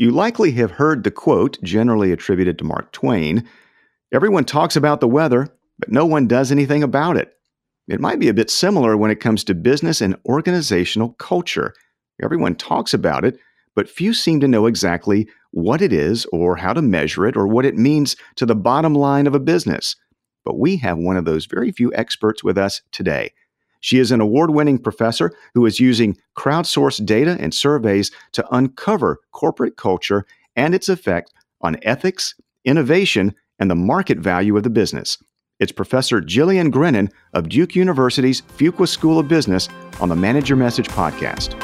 You likely have heard the quote, generally attributed to Mark Twain Everyone talks about the weather, but no one does anything about it. It might be a bit similar when it comes to business and organizational culture. Everyone talks about it, but few seem to know exactly what it is or how to measure it or what it means to the bottom line of a business. But we have one of those very few experts with us today. She is an award winning professor who is using crowdsourced data and surveys to uncover corporate culture and its effect on ethics, innovation, and the market value of the business. It's Professor Jillian Grennan of Duke University's Fuqua School of Business on the Manager Message podcast.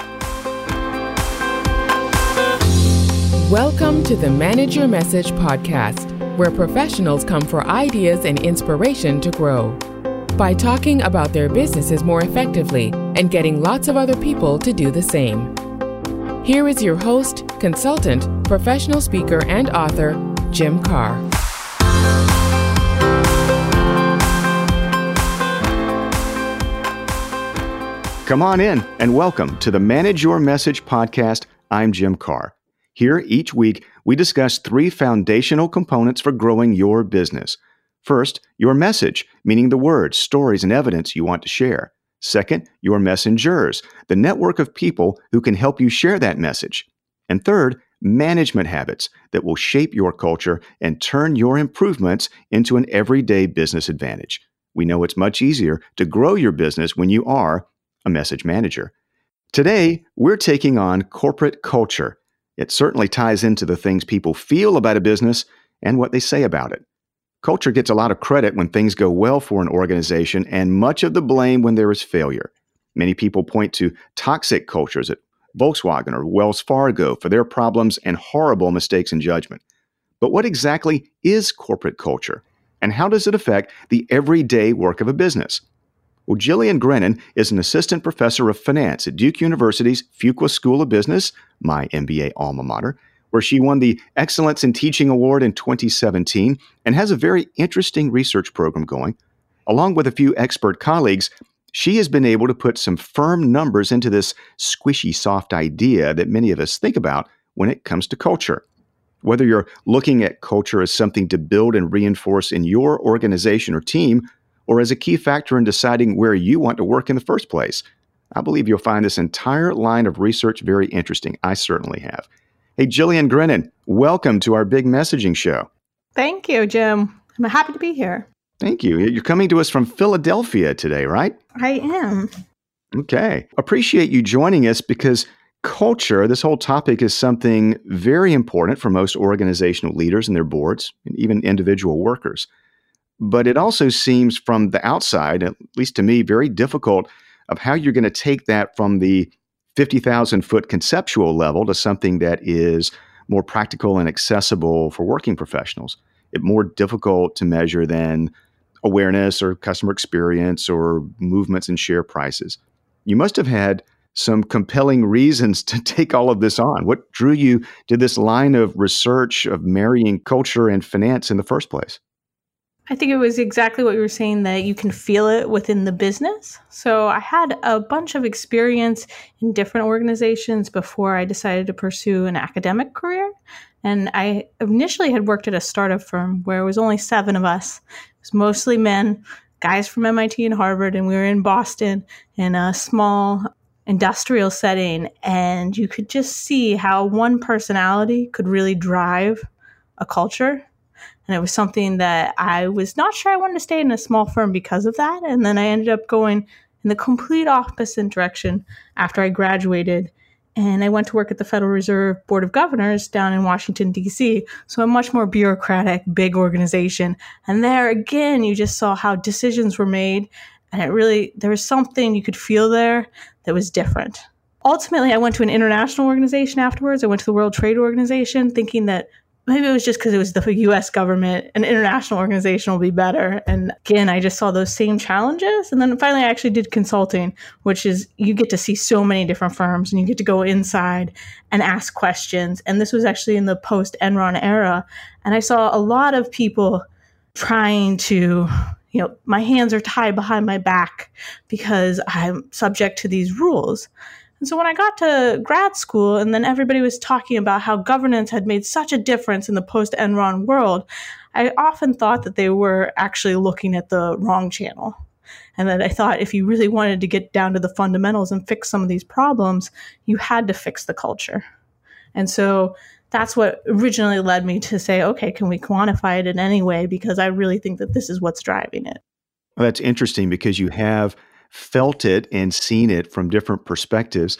Welcome to the Manager Message podcast, where professionals come for ideas and inspiration to grow. By talking about their businesses more effectively and getting lots of other people to do the same. Here is your host, consultant, professional speaker, and author, Jim Carr. Come on in and welcome to the Manage Your Message podcast. I'm Jim Carr. Here, each week, we discuss three foundational components for growing your business. First, your message, meaning the words, stories, and evidence you want to share. Second, your messengers, the network of people who can help you share that message. And third, management habits that will shape your culture and turn your improvements into an everyday business advantage. We know it's much easier to grow your business when you are a message manager. Today, we're taking on corporate culture. It certainly ties into the things people feel about a business and what they say about it. Culture gets a lot of credit when things go well for an organization and much of the blame when there is failure. Many people point to toxic cultures at Volkswagen or Wells Fargo for their problems and horrible mistakes in judgment. But what exactly is corporate culture? And how does it affect the everyday work of a business? Well, Jillian Grennan is an assistant professor of finance at Duke University's Fuqua School of Business, my MBA alma mater, where she won the Excellence in Teaching Award in 2017 and has a very interesting research program going. Along with a few expert colleagues, she has been able to put some firm numbers into this squishy, soft idea that many of us think about when it comes to culture. Whether you're looking at culture as something to build and reinforce in your organization or team, or as a key factor in deciding where you want to work in the first place. I believe you'll find this entire line of research very interesting. I certainly have. Hey, Jillian Grennan, welcome to our big messaging show. Thank you, Jim. I'm happy to be here. Thank you. You're coming to us from Philadelphia today, right? I am. Okay. Appreciate you joining us because culture, this whole topic is something very important for most organizational leaders and their boards, and even individual workers. But it also seems from the outside, at least to me, very difficult of how you're going to take that from the 50,000 foot conceptual level to something that is more practical and accessible for working professionals. It's more difficult to measure than awareness or customer experience or movements in share prices. You must have had some compelling reasons to take all of this on. What drew you to this line of research of marrying culture and finance in the first place? I think it was exactly what you were saying that you can feel it within the business. So I had a bunch of experience in different organizations before I decided to pursue an academic career. And I initially had worked at a startup firm where it was only seven of us. It was mostly men, guys from MIT and Harvard, and we were in Boston in a small industrial setting. And you could just see how one personality could really drive a culture and it was something that I was not sure I wanted to stay in a small firm because of that. And then I ended up going in the complete opposite direction after I graduated. And I went to work at the Federal Reserve Board of Governors down in Washington, D.C. So a much more bureaucratic, big organization. And there again, you just saw how decisions were made. And it really, there was something you could feel there that was different. Ultimately, I went to an international organization afterwards. I went to the World Trade Organization thinking that maybe it was just because it was the US government, an international organization will be better. And again, I just saw those same challenges. And then finally, I actually did consulting, which is you get to see so many different firms and you get to go inside and ask questions. And this was actually in the post Enron era. And I saw a lot of people trying to you know, my hands are tied behind my back because I'm subject to these rules. And so when I got to grad school, and then everybody was talking about how governance had made such a difference in the post Enron world, I often thought that they were actually looking at the wrong channel. And that I thought if you really wanted to get down to the fundamentals and fix some of these problems, you had to fix the culture. And so that's what originally led me to say, okay, can we quantify it in any way? Because I really think that this is what's driving it. Well, that's interesting because you have felt it and seen it from different perspectives.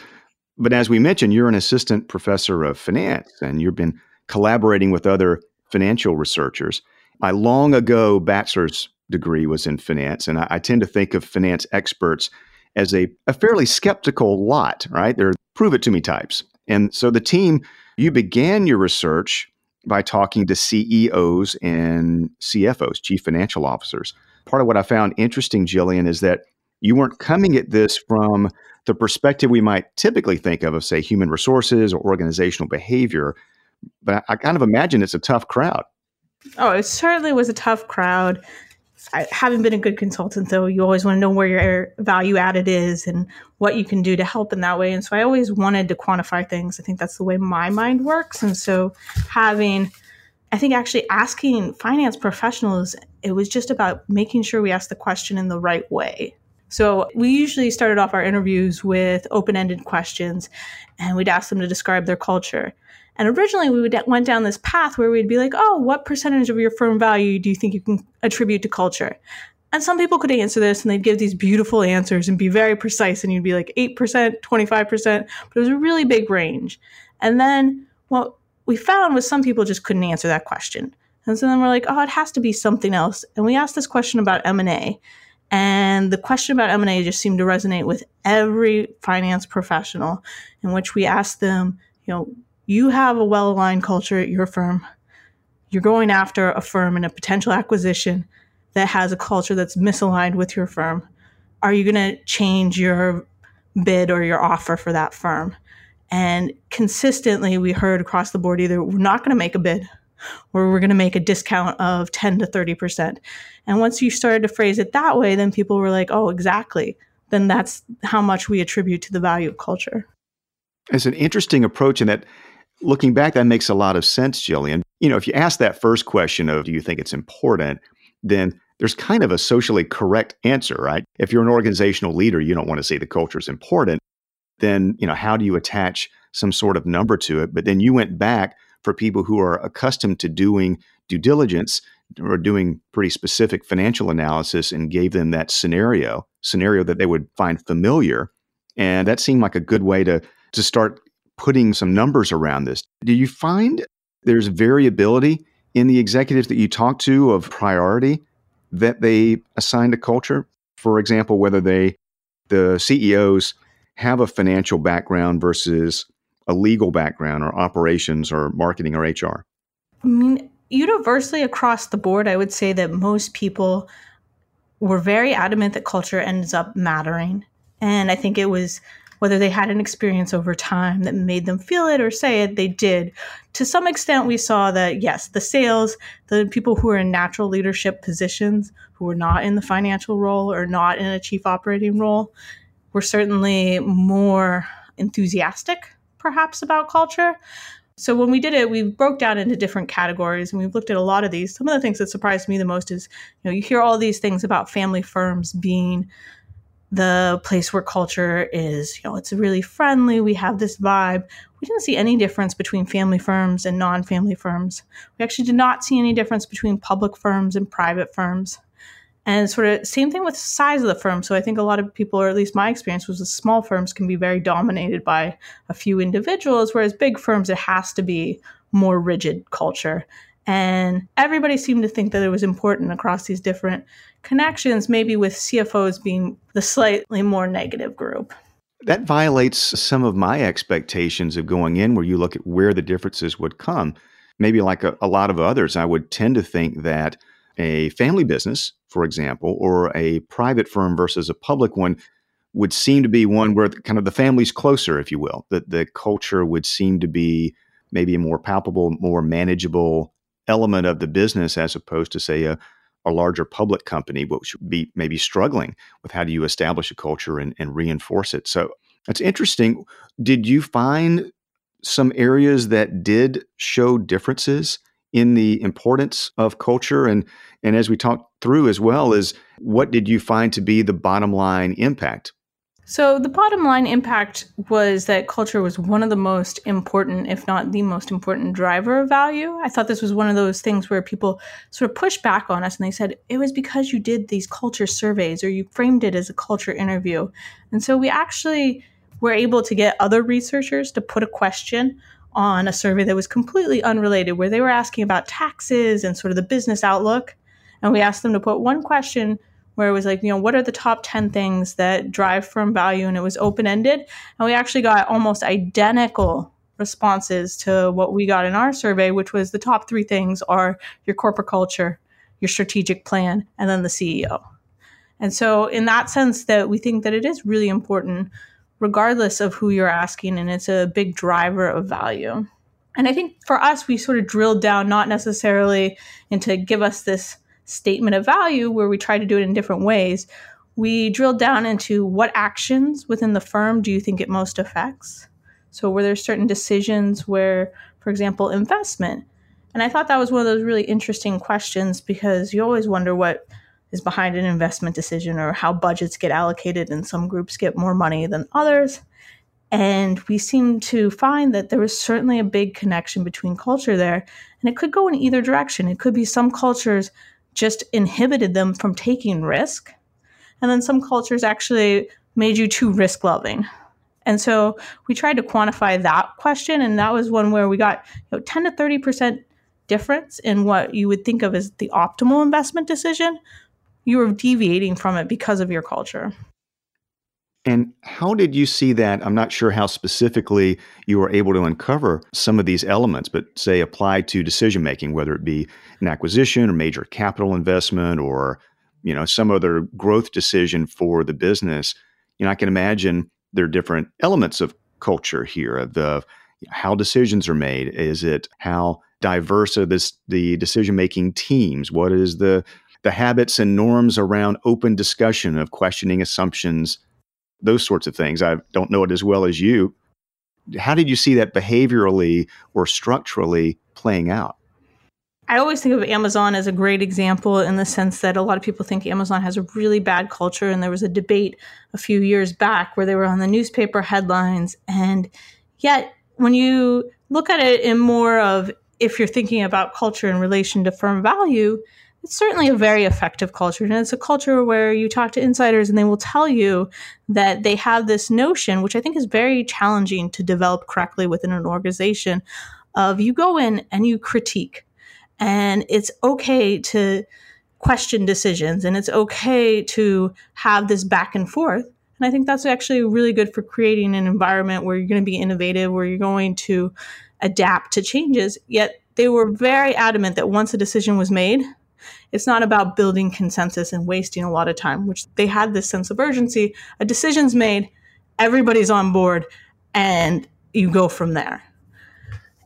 But as we mentioned, you're an assistant professor of finance and you've been collaborating with other financial researchers. My long ago bachelor's degree was in finance, and I, I tend to think of finance experts as a, a fairly skeptical lot, right? They're prove it to me types. And so the team, you began your research by talking to CEOs and CFOs, chief financial officers. Part of what I found interesting, Jillian, is that you weren't coming at this from the perspective we might typically think of, of say human resources or organizational behavior. But I, I kind of imagine it's a tough crowd. Oh, it certainly was a tough crowd. I haven't been a good consultant, though. You always want to know where your value added is and what you can do to help in that way. And so I always wanted to quantify things. I think that's the way my mind works. And so having, I think actually asking finance professionals, it was just about making sure we asked the question in the right way. So we usually started off our interviews with open ended questions and we'd ask them to describe their culture. And originally, we would, went down this path where we'd be like, "Oh, what percentage of your firm value do you think you can attribute to culture?" And some people could answer this, and they'd give these beautiful answers and be very precise, and you'd be like eight percent, twenty five percent, but it was a really big range. And then what we found was some people just couldn't answer that question, and so then we're like, "Oh, it has to be something else." And we asked this question about M and the question about M and A just seemed to resonate with every finance professional, in which we asked them, you know you have a well aligned culture at your firm. You're going after a firm in a potential acquisition that has a culture that's misaligned with your firm. Are you going to change your bid or your offer for that firm? And consistently, we heard across the board either we're not going to make a bid or we're going to make a discount of 10 to 30%. And once you started to phrase it that way, then people were like, oh, exactly. Then that's how much we attribute to the value of culture. It's an interesting approach in that looking back, that makes a lot of sense, Jillian. You know, if you ask that first question of do you think it's important, then there's kind of a socially correct answer, right? If you're an organizational leader, you don't want to say the culture is important. Then, you know, how do you attach some sort of number to it? But then you went back for people who are accustomed to doing due diligence or doing pretty specific financial analysis and gave them that scenario, scenario that they would find familiar. And that seemed like a good way to to start putting some numbers around this. Do you find there's variability in the executives that you talk to of priority that they assign to culture? For example, whether they, the CEOs, have a financial background versus a legal background or operations or marketing or HR? I mean, universally across the board, I would say that most people were very adamant that culture ends up mattering. And I think it was whether they had an experience over time that made them feel it or say it, they did. To some extent, we saw that, yes, the sales, the people who are in natural leadership positions, who were not in the financial role or not in a chief operating role, were certainly more enthusiastic, perhaps, about culture. So when we did it, we broke down into different categories and we've looked at a lot of these. Some of the things that surprised me the most is, you know, you hear all these things about family firms being the place where culture is, you know, it's really friendly. We have this vibe. We didn't see any difference between family firms and non family firms. We actually did not see any difference between public firms and private firms. And sort of same thing with size of the firm. So I think a lot of people, or at least my experience, was that small firms can be very dominated by a few individuals, whereas big firms, it has to be more rigid culture. And everybody seemed to think that it was important across these different connections, maybe with CFOs being the slightly more negative group. That violates some of my expectations of going in, where you look at where the differences would come. Maybe like a, a lot of others, I would tend to think that a family business, for example, or a private firm versus a public one would seem to be one where kind of the family's closer, if you will. That the culture would seem to be maybe a more palpable, more manageable element of the business as opposed to say a, a larger public company which would be maybe struggling with how do you establish a culture and, and reinforce it so That's interesting. Did you find some areas that did show differences in the importance of culture and and as we talked through as well is what did you find to be the bottom line impact? So the bottom line impact was that culture was one of the most important if not the most important driver of value. I thought this was one of those things where people sort of pushed back on us and they said it was because you did these culture surveys or you framed it as a culture interview. And so we actually were able to get other researchers to put a question on a survey that was completely unrelated, where they were asking about taxes and sort of the business outlook. And we asked them to put one question where it was like, you know, what are the top 10 things that drive firm value? And it was open ended. And we actually got almost identical responses to what we got in our survey, which was the top three things are your corporate culture, your strategic plan, and then the CEO. And so, in that sense, that we think that it is really important regardless of who you're asking. And it's a big driver of value. And I think for us, we sort of drilled down not necessarily into give us this statement of value where we try to do it in different ways. We drilled down into what actions within the firm do you think it most affects? So, were there certain decisions where, for example, investment? And I thought that was one of those really interesting questions because you always wonder what is behind an investment decision or how budgets get allocated and some groups get more money than others. And we seem to find that there was certainly a big connection between culture there. And it could go in either direction. It could be some cultures just inhibited them from taking risk. And then some cultures actually made you too risk loving. And so we tried to quantify that question. And that was one where we got you know, 10 to 30% difference in what you would think of as the optimal investment decision you were deviating from it because of your culture. And how did you see that? I'm not sure how specifically you were able to uncover some of these elements, but say apply to decision making, whether it be an acquisition or major capital investment or you know some other growth decision for the business. You know, I can imagine there are different elements of culture here of the how decisions are made. Is it how diverse are this the decision making teams? What is the the habits and norms around open discussion of questioning assumptions, those sorts of things. I don't know it as well as you. How did you see that behaviorally or structurally playing out? I always think of Amazon as a great example in the sense that a lot of people think Amazon has a really bad culture. And there was a debate a few years back where they were on the newspaper headlines. And yet, when you look at it in more of if you're thinking about culture in relation to firm value, it's certainly a very effective culture. And it's a culture where you talk to insiders and they will tell you that they have this notion, which I think is very challenging to develop correctly within an organization, of you go in and you critique. And it's okay to question decisions and it's okay to have this back and forth. And I think that's actually really good for creating an environment where you're going to be innovative, where you're going to adapt to changes. Yet they were very adamant that once a decision was made, it's not about building consensus and wasting a lot of time, which they had this sense of urgency. A decision's made, everybody's on board, and you go from there.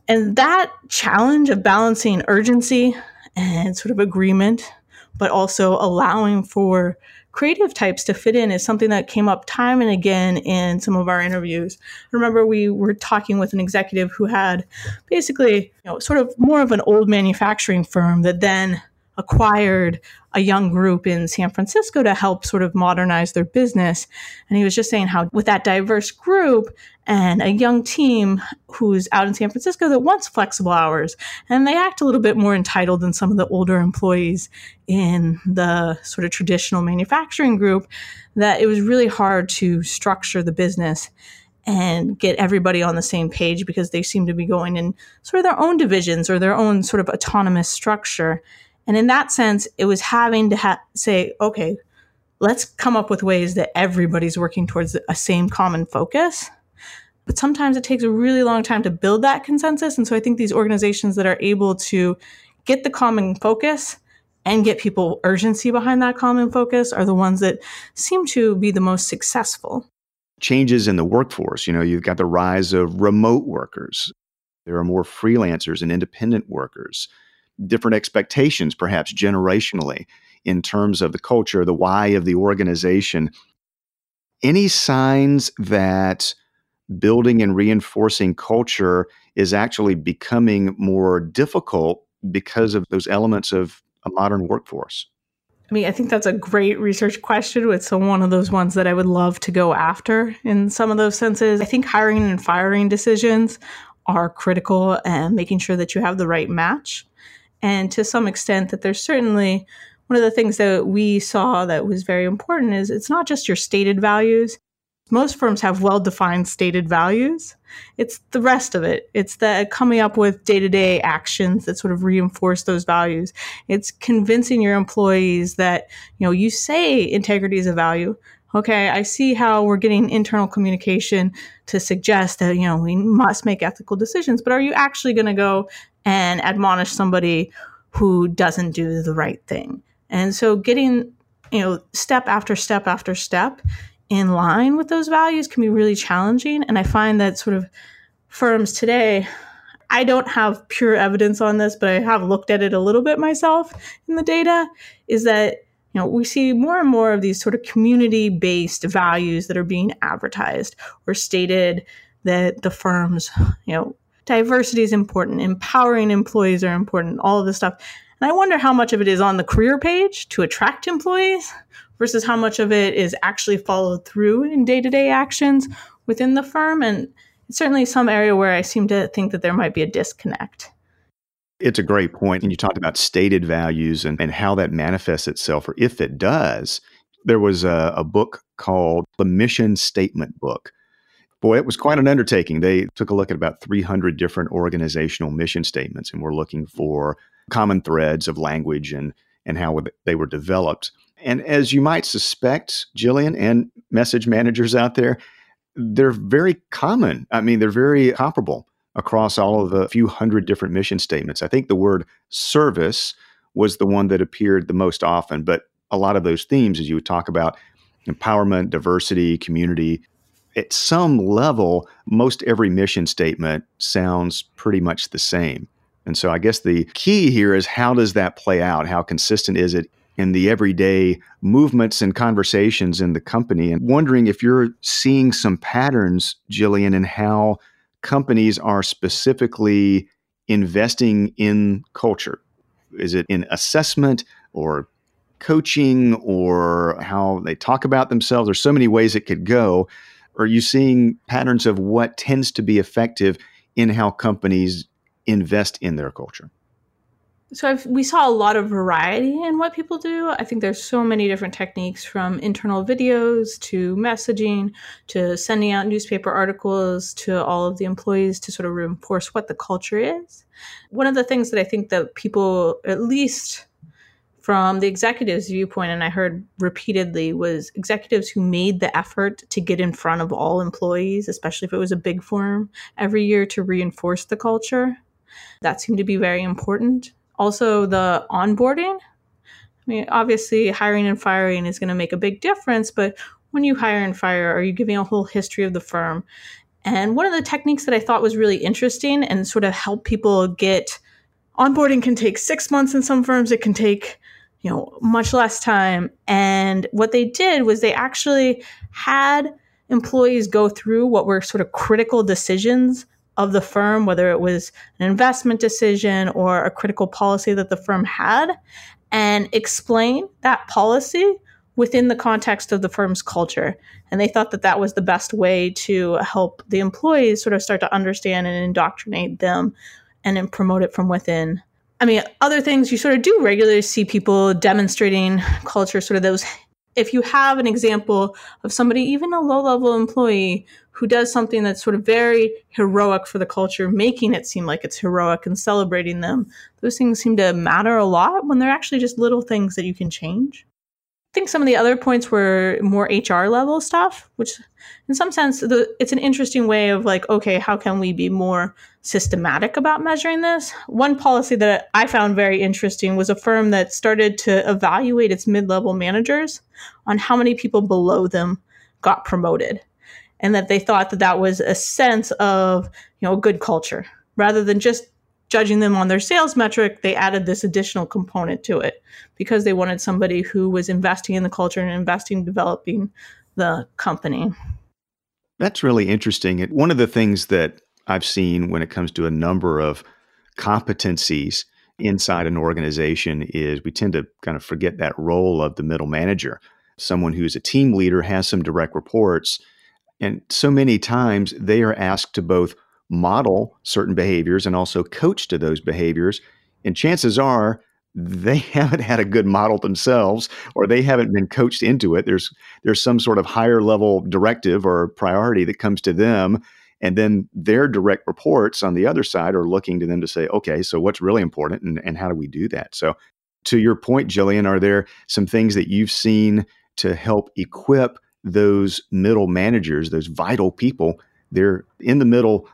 And that challenge of balancing urgency and sort of agreement, but also allowing for creative types to fit in is something that came up time and again in some of our interviews. I remember we were talking with an executive who had basically, you know, sort of more of an old manufacturing firm that then acquired a young group in San Francisco to help sort of modernize their business. And he was just saying how, with that diverse group and a young team who's out in San Francisco that wants flexible hours, and they act a little bit more entitled than some of the older employees in the sort of traditional manufacturing group, that it was really hard to structure the business and get everybody on the same page because they seem to be going in sort of their own divisions or their own sort of autonomous structure. And in that sense, it was having to ha- say, okay, let's come up with ways that everybody's working towards a same common focus. But sometimes it takes a really long time to build that consensus. And so I think these organizations that are able to get the common focus and get people urgency behind that common focus are the ones that seem to be the most successful. Changes in the workforce. You know, you've got the rise of remote workers. There are more freelancers and independent workers different expectations, perhaps generationally, in terms of the culture, the why of the organization. any signs that building and reinforcing culture is actually becoming more difficult because of those elements of a modern workforce? I mean, I think that's a great research question. It's one of those ones that I would love to go after in some of those senses. I think hiring and firing decisions are critical and making sure that you have the right match. And to some extent, that there's certainly one of the things that we saw that was very important is it's not just your stated values. Most firms have well defined stated values. It's the rest of it. It's the coming up with day to day actions that sort of reinforce those values. It's convincing your employees that, you know, you say integrity is a value. Okay, I see how we're getting internal communication to suggest that, you know, we must make ethical decisions, but are you actually going to go and admonish somebody who doesn't do the right thing? And so getting, you know, step after step after step in line with those values can be really challenging. And I find that sort of firms today, I don't have pure evidence on this, but I have looked at it a little bit myself in the data, is that you know we see more and more of these sort of community based values that are being advertised or stated that the firms you know diversity is important empowering employees are important all of this stuff and I wonder how much of it is on the career page to attract employees versus how much of it is actually followed through in day to day actions within the firm. And it's certainly some area where I seem to think that there might be a disconnect. It's a great point. And you talked about stated values and, and how that manifests itself, or if it does. There was a, a book called The Mission Statement Book. Boy, it was quite an undertaking. They took a look at about 300 different organizational mission statements and were looking for common threads of language and and how they were developed. And as you might suspect, Jillian and message managers out there, they're very common. I mean, they're very comparable across all of the few hundred different mission statements. I think the word service was the one that appeared the most often, but a lot of those themes, as you would talk about empowerment, diversity, community, at some level, most every mission statement sounds pretty much the same. And so I guess the key here is how does that play out? How consistent is it in the everyday movements and conversations in the company? And wondering if you're seeing some patterns, Jillian, in how companies are specifically investing in culture. Is it in assessment or coaching or how they talk about themselves? There's so many ways it could go. Are you seeing patterns of what tends to be effective in how companies invest in their culture? So I've, we saw a lot of variety in what people do. I think there's so many different techniques from internal videos to messaging to sending out newspaper articles to all of the employees to sort of reinforce what the culture is. One of the things that I think that people, at least from the executives' viewpoint, and I heard repeatedly, was executives who made the effort to get in front of all employees, especially if it was a big firm, every year to reinforce the culture. That seemed to be very important. Also, the onboarding. I mean, obviously, hiring and firing is going to make a big difference, but when you hire and fire, are you giving a whole history of the firm? And one of the techniques that I thought was really interesting and sort of help people get onboarding can take six months in some firms, it can take you know much less time and what they did was they actually had employees go through what were sort of critical decisions of the firm, whether it was an investment decision or a critical policy that the firm had, and explain that policy within the context of the firm's culture. And they thought that that was the best way to help the employees sort of start to understand and indoctrinate them and then promote it from within. I mean, other things you sort of do regularly see people demonstrating culture, sort of those. If you have an example of somebody, even a low level employee, who does something that's sort of very heroic for the culture, making it seem like it's heroic and celebrating them. Those things seem to matter a lot when they're actually just little things that you can change. I think some of the other points were more HR level stuff, which in some sense, the, it's an interesting way of like, okay, how can we be more systematic about measuring this? One policy that I found very interesting was a firm that started to evaluate its mid level managers on how many people below them got promoted and that they thought that that was a sense of you know good culture rather than just judging them on their sales metric they added this additional component to it because they wanted somebody who was investing in the culture and investing in developing the company. That's really interesting. One of the things that I've seen when it comes to a number of competencies inside an organization is we tend to kind of forget that role of the middle manager. Someone who's a team leader has some direct reports. And so many times they are asked to both model certain behaviors and also coach to those behaviors. And chances are they haven't had a good model themselves or they haven't been coached into it. There's there's some sort of higher level directive or priority that comes to them and then their direct reports on the other side are looking to them to say, okay, so what's really important and, and how do we do that? So, to your point, Jillian, are there some things that you've seen to help equip those middle managers, those vital people? They're in the middle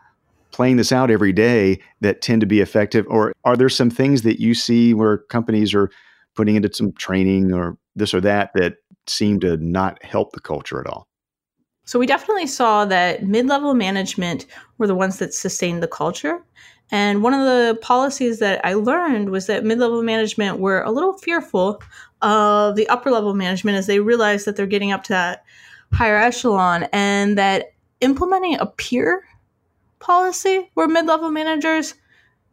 playing this out every day that tend to be effective? Or are there some things that you see where companies are putting into some training or this or that that seem to not help the culture at all? So we definitely saw that mid-level management were the ones that sustained the culture. And one of the policies that I learned was that mid-level management were a little fearful of the upper level management as they realized that they're getting up to that higher echelon and that implementing a peer policy where mid-level managers,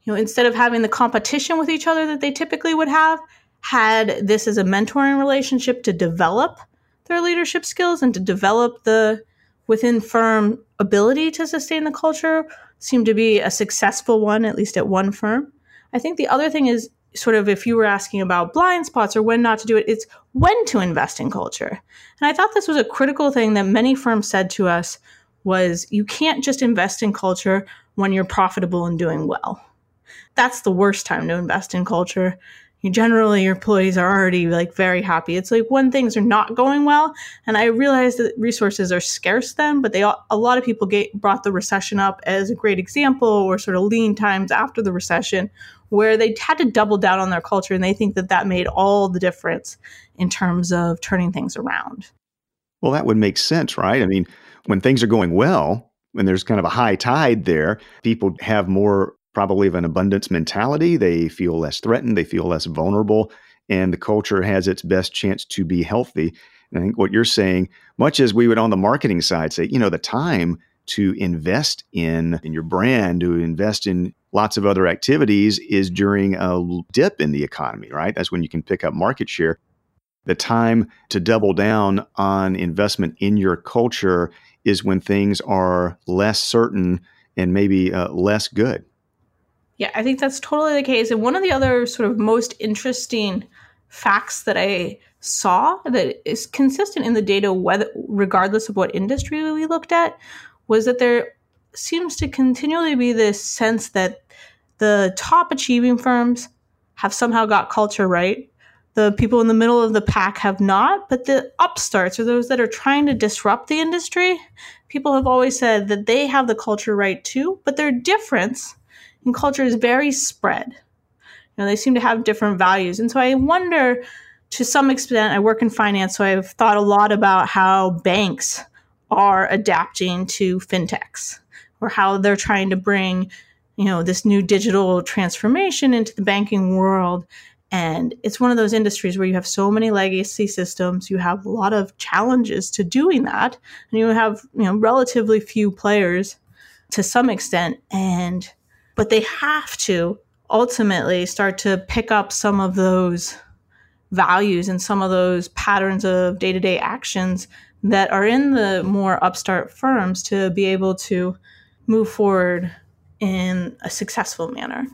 you know, instead of having the competition with each other that they typically would have, had this as a mentoring relationship to develop their leadership skills and to develop the within firm ability to sustain the culture seemed to be a successful one, at least at one firm. I think the other thing is sort of if you were asking about blind spots or when not to do it, it's when to invest in culture. And I thought this was a critical thing that many firms said to us was you can't just invest in culture when you're profitable and doing well. That's the worst time to invest in culture you generally your employees are already like very happy. It's like when things are not going well, and I realize that resources are scarce then, but they a lot of people get, brought the recession up as a great example, or sort of lean times after the recession, where they had to double down on their culture, and they think that that made all the difference in terms of turning things around. Well, that would make sense, right? I mean, when things are going well, when there's kind of a high tide there, people have more probably of an abundance mentality. They feel less threatened, they feel less vulnerable, and the culture has its best chance to be healthy. And I think what you're saying, much as we would on the marketing side say, you know, the time to invest in, in your brand, to invest in lots of other activities is during a dip in the economy, right? That's when you can pick up market share. The time to double down on investment in your culture is when things are less certain and maybe uh, less good. Yeah, I think that's totally the case. And one of the other sort of most interesting facts that I saw that is consistent in the data, whether regardless of what industry we looked at, was that there seems to continually be this sense that the top achieving firms have somehow got culture right. The people in the middle of the pack have not, but the upstarts or those that are trying to disrupt the industry, people have always said that they have the culture right too, but their difference in culture is very spread. You know, they seem to have different values. And so I wonder to some extent, I work in finance, so I've thought a lot about how banks are adapting to fintechs or how they're trying to bring, you know, this new digital transformation into the banking world. And it's one of those industries where you have so many legacy systems, you have a lot of challenges to doing that, and you have, you know, relatively few players to some extent. And but they have to ultimately start to pick up some of those values and some of those patterns of day to day actions that are in the more upstart firms to be able to move forward in a successful manner.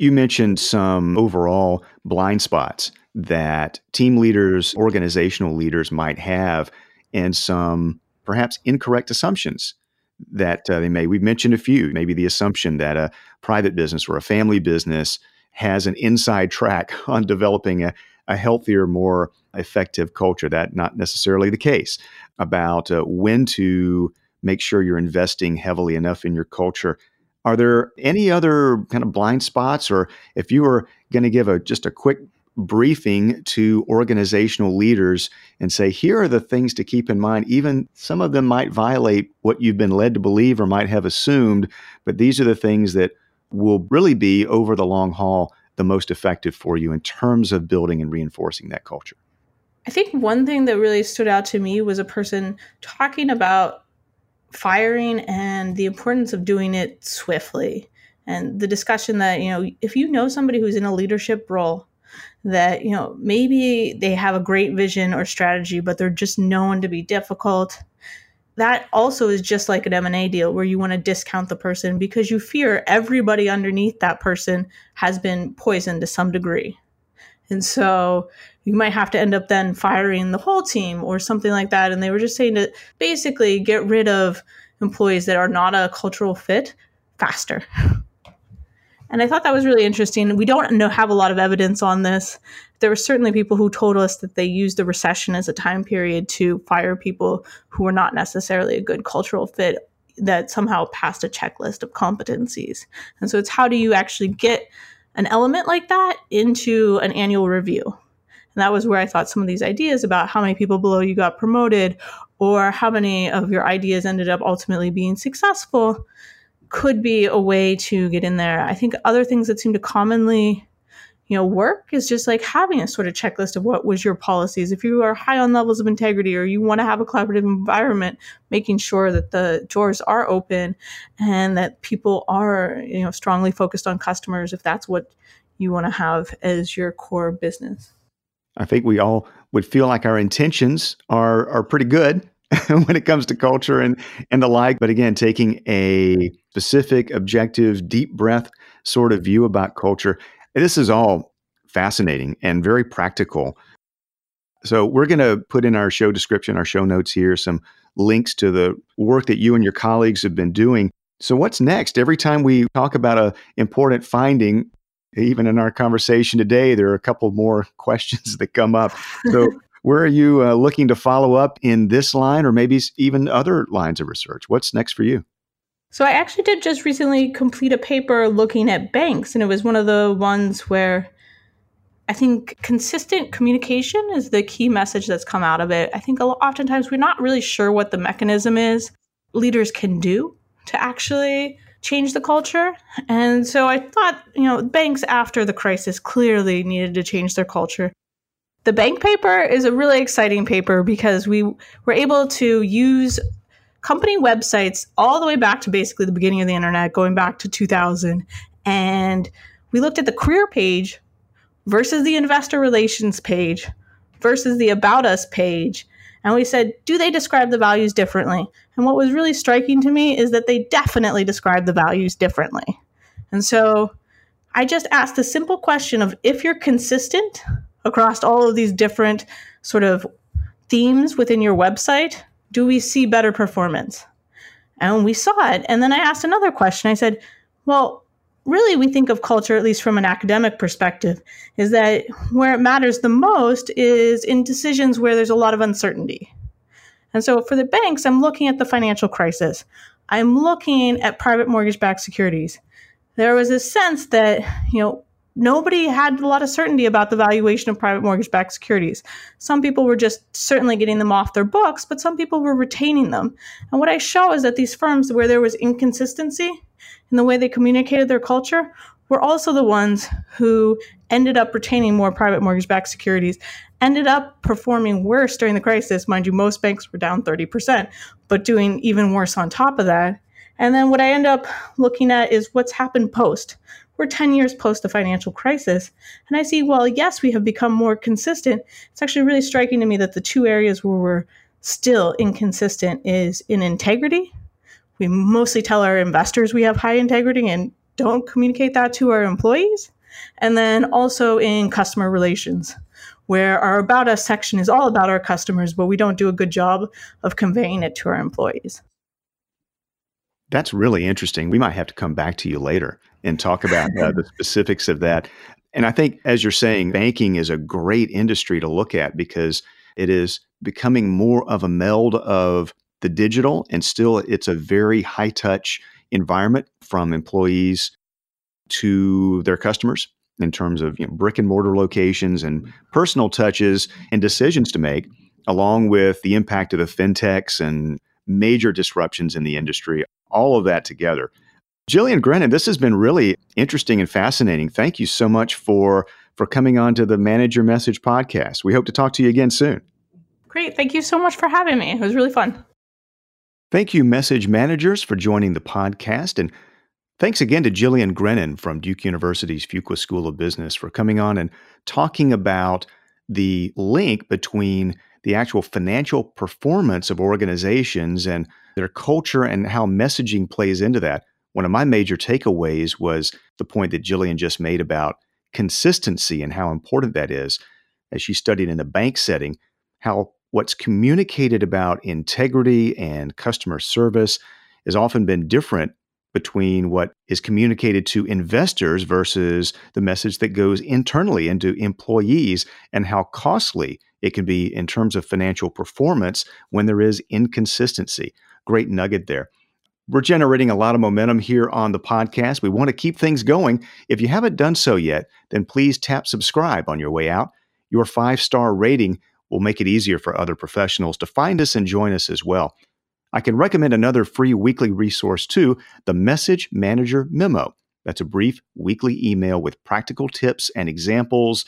You mentioned some overall blind spots that team leaders, organizational leaders might have, and some perhaps incorrect assumptions that uh, they may. We've mentioned a few, maybe the assumption that a private business or a family business has an inside track on developing a, a healthier, more effective culture. That not necessarily the case about uh, when to make sure you're investing heavily enough in your culture. Are there any other kind of blind spots, or if you were going to give a just a quick briefing to organizational leaders and say, here are the things to keep in mind. Even some of them might violate what you've been led to believe or might have assumed, but these are the things that will really be over the long haul the most effective for you in terms of building and reinforcing that culture. I think one thing that really stood out to me was a person talking about firing and the importance of doing it swiftly. And the discussion that, you know, if you know somebody who's in a leadership role, that, you know, maybe they have a great vision or strategy, but they're just known to be difficult. That also is just like an M&A deal where you want to discount the person because you fear everybody underneath that person has been poisoned to some degree. And so you might have to end up then firing the whole team or something like that. And they were just saying to basically get rid of employees that are not a cultural fit faster. And I thought that was really interesting. We don't know have a lot of evidence on this. There were certainly people who told us that they used the recession as a time period to fire people who were not necessarily a good cultural fit that somehow passed a checklist of competencies. And so it's how do you actually get an element like that into an annual review? And that was where I thought some of these ideas about how many people below you got promoted or how many of your ideas ended up ultimately being successful could be a way to get in there. I think other things that seem to commonly you know work is just like having a sort of checklist of what was your policies if you are high on levels of integrity or you want to have a collaborative environment making sure that the doors are open and that people are you know strongly focused on customers if that's what you want to have as your core business I think we all would feel like our intentions are are pretty good when it comes to culture and and the like. But again, taking a specific, objective, deep breath sort of view about culture, this is all fascinating and very practical. So we're going to put in our show description, our show notes here, some links to the work that you and your colleagues have been doing. So what's next? Every time we talk about a important finding, even in our conversation today, there are a couple more questions that come up. So, where are you uh, looking to follow up in this line or maybe even other lines of research? What's next for you? So, I actually did just recently complete a paper looking at banks, and it was one of the ones where I think consistent communication is the key message that's come out of it. I think oftentimes we're not really sure what the mechanism is leaders can do to actually change the culture. And so I thought, you know, banks after the crisis clearly needed to change their culture. The bank paper is a really exciting paper because we were able to use company websites all the way back to basically the beginning of the internet, going back to 2000. And we looked at the career page versus the investor relations page versus the about us page and we said, do they describe the values differently? And what was really striking to me is that they definitely describe the values differently. And so I just asked the simple question of if you're consistent across all of these different sort of themes within your website, do we see better performance? And we saw it. And then I asked another question. I said, well, really we think of culture, at least from an academic perspective, is that where it matters the most is in decisions where there's a lot of uncertainty. And so for the banks, I'm looking at the financial crisis. I'm looking at private mortgage backed securities. There was a sense that, you know, nobody had a lot of certainty about the valuation of private mortgage backed securities. Some people were just certainly getting them off their books, but some people were retaining them. And what I show is that these firms where there was inconsistency, in the way they communicated their culture were also the ones who ended up retaining more private mortgage backed securities, ended up performing worse during the crisis. Mind you, most banks were down 30%, but doing even worse on top of that. And then what I end up looking at is what's happened post. We're 10 years post the financial crisis. And I see, well, yes, we have become more consistent. It's actually really striking to me that the two areas where we're still inconsistent is in integrity we mostly tell our investors we have high integrity and don't communicate that to our employees. And then also in customer relations, where our About Us section is all about our customers, but we don't do a good job of conveying it to our employees. That's really interesting. We might have to come back to you later and talk about uh, the specifics of that. And I think, as you're saying, banking is a great industry to look at because it is becoming more of a meld of the digital, and still it's a very high touch environment from employees to their customers in terms of you know, brick and mortar locations and personal touches and decisions to make, along with the impact of the fintechs and major disruptions in the industry, all of that together. Jillian Grennan, this has been really interesting and fascinating. Thank you so much for for coming on to the Manage Your Message podcast. We hope to talk to you again soon. Great. Thank you so much for having me. It was really fun. Thank you, message managers, for joining the podcast. And thanks again to Jillian Grennan from Duke University's Fuqua School of Business for coming on and talking about the link between the actual financial performance of organizations and their culture and how messaging plays into that. One of my major takeaways was the point that Jillian just made about consistency and how important that is. As she studied in a bank setting, how what's communicated about integrity and customer service has often been different between what is communicated to investors versus the message that goes internally into employees and how costly it can be in terms of financial performance when there is inconsistency. Great nugget there. We're generating a lot of momentum here on the podcast. We want to keep things going. If you haven't done so yet, then please tap subscribe on your way out. Your five star rating will make it easier for other professionals to find us and join us as well. I can recommend another free weekly resource too the Message Manager Memo. That's a brief weekly email with practical tips and examples.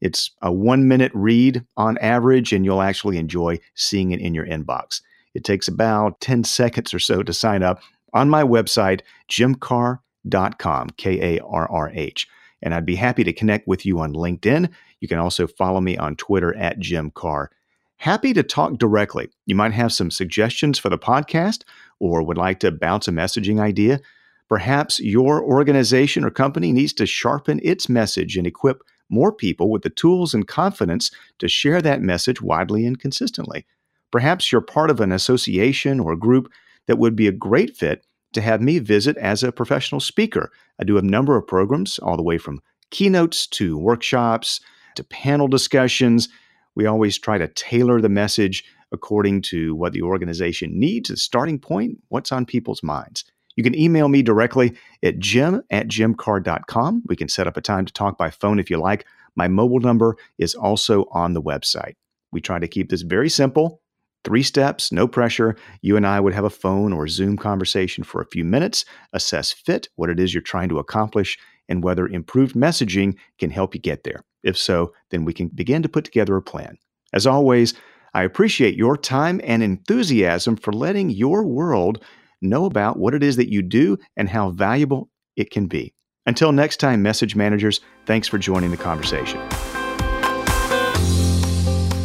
It's a one minute read on average, and you'll actually enjoy seeing it in your inbox. It takes about 10 seconds or so to sign up on my website, jimkarrh.com, K A R R H. And I'd be happy to connect with you on LinkedIn. You can also follow me on Twitter at Jim Karrh. Happy to talk directly. You might have some suggestions for the podcast or would like to bounce a messaging idea. Perhaps your organization or company needs to sharpen its message and equip more people with the tools and confidence to share that message widely and consistently. Perhaps you're part of an association or group that would be a great fit to have me visit as a professional speaker. I do a number of programs, all the way from keynotes to workshops to panel discussions. We always try to tailor the message according to what the organization needs, the starting point, what's on people's minds. You can email me directly at jim at jimkarrh.com. We can set up a time to talk by phone if you like. My mobile number is also on the website. We try to keep this very simple Three steps, no pressure. You and I would have a phone or Zoom conversation for a few minutes, assess fit, what it is you're trying to accomplish, and whether improved messaging can help you get there. If so, then we can begin to put together a plan. As always, I appreciate your time and enthusiasm for letting your world know about what it is that you do and how valuable it can be. Until next time, message managers, thanks for joining the conversation.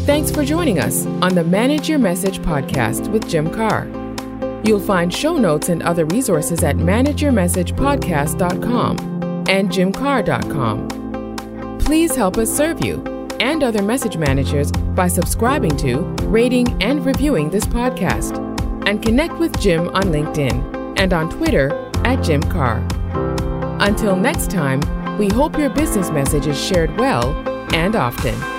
Thanks for joining us on the Manage Your Message podcast with Jim Karrh. You'll find show notes and other resources at manageyourmessagepodcast.com and jimkarrh.com. Please help us serve you and other message managers by subscribing to, rating, and reviewing this podcast. And connect with Jim on LinkedIn and on Twitter at Jim Karrh. Until next time, we hope your business message is shared well and often.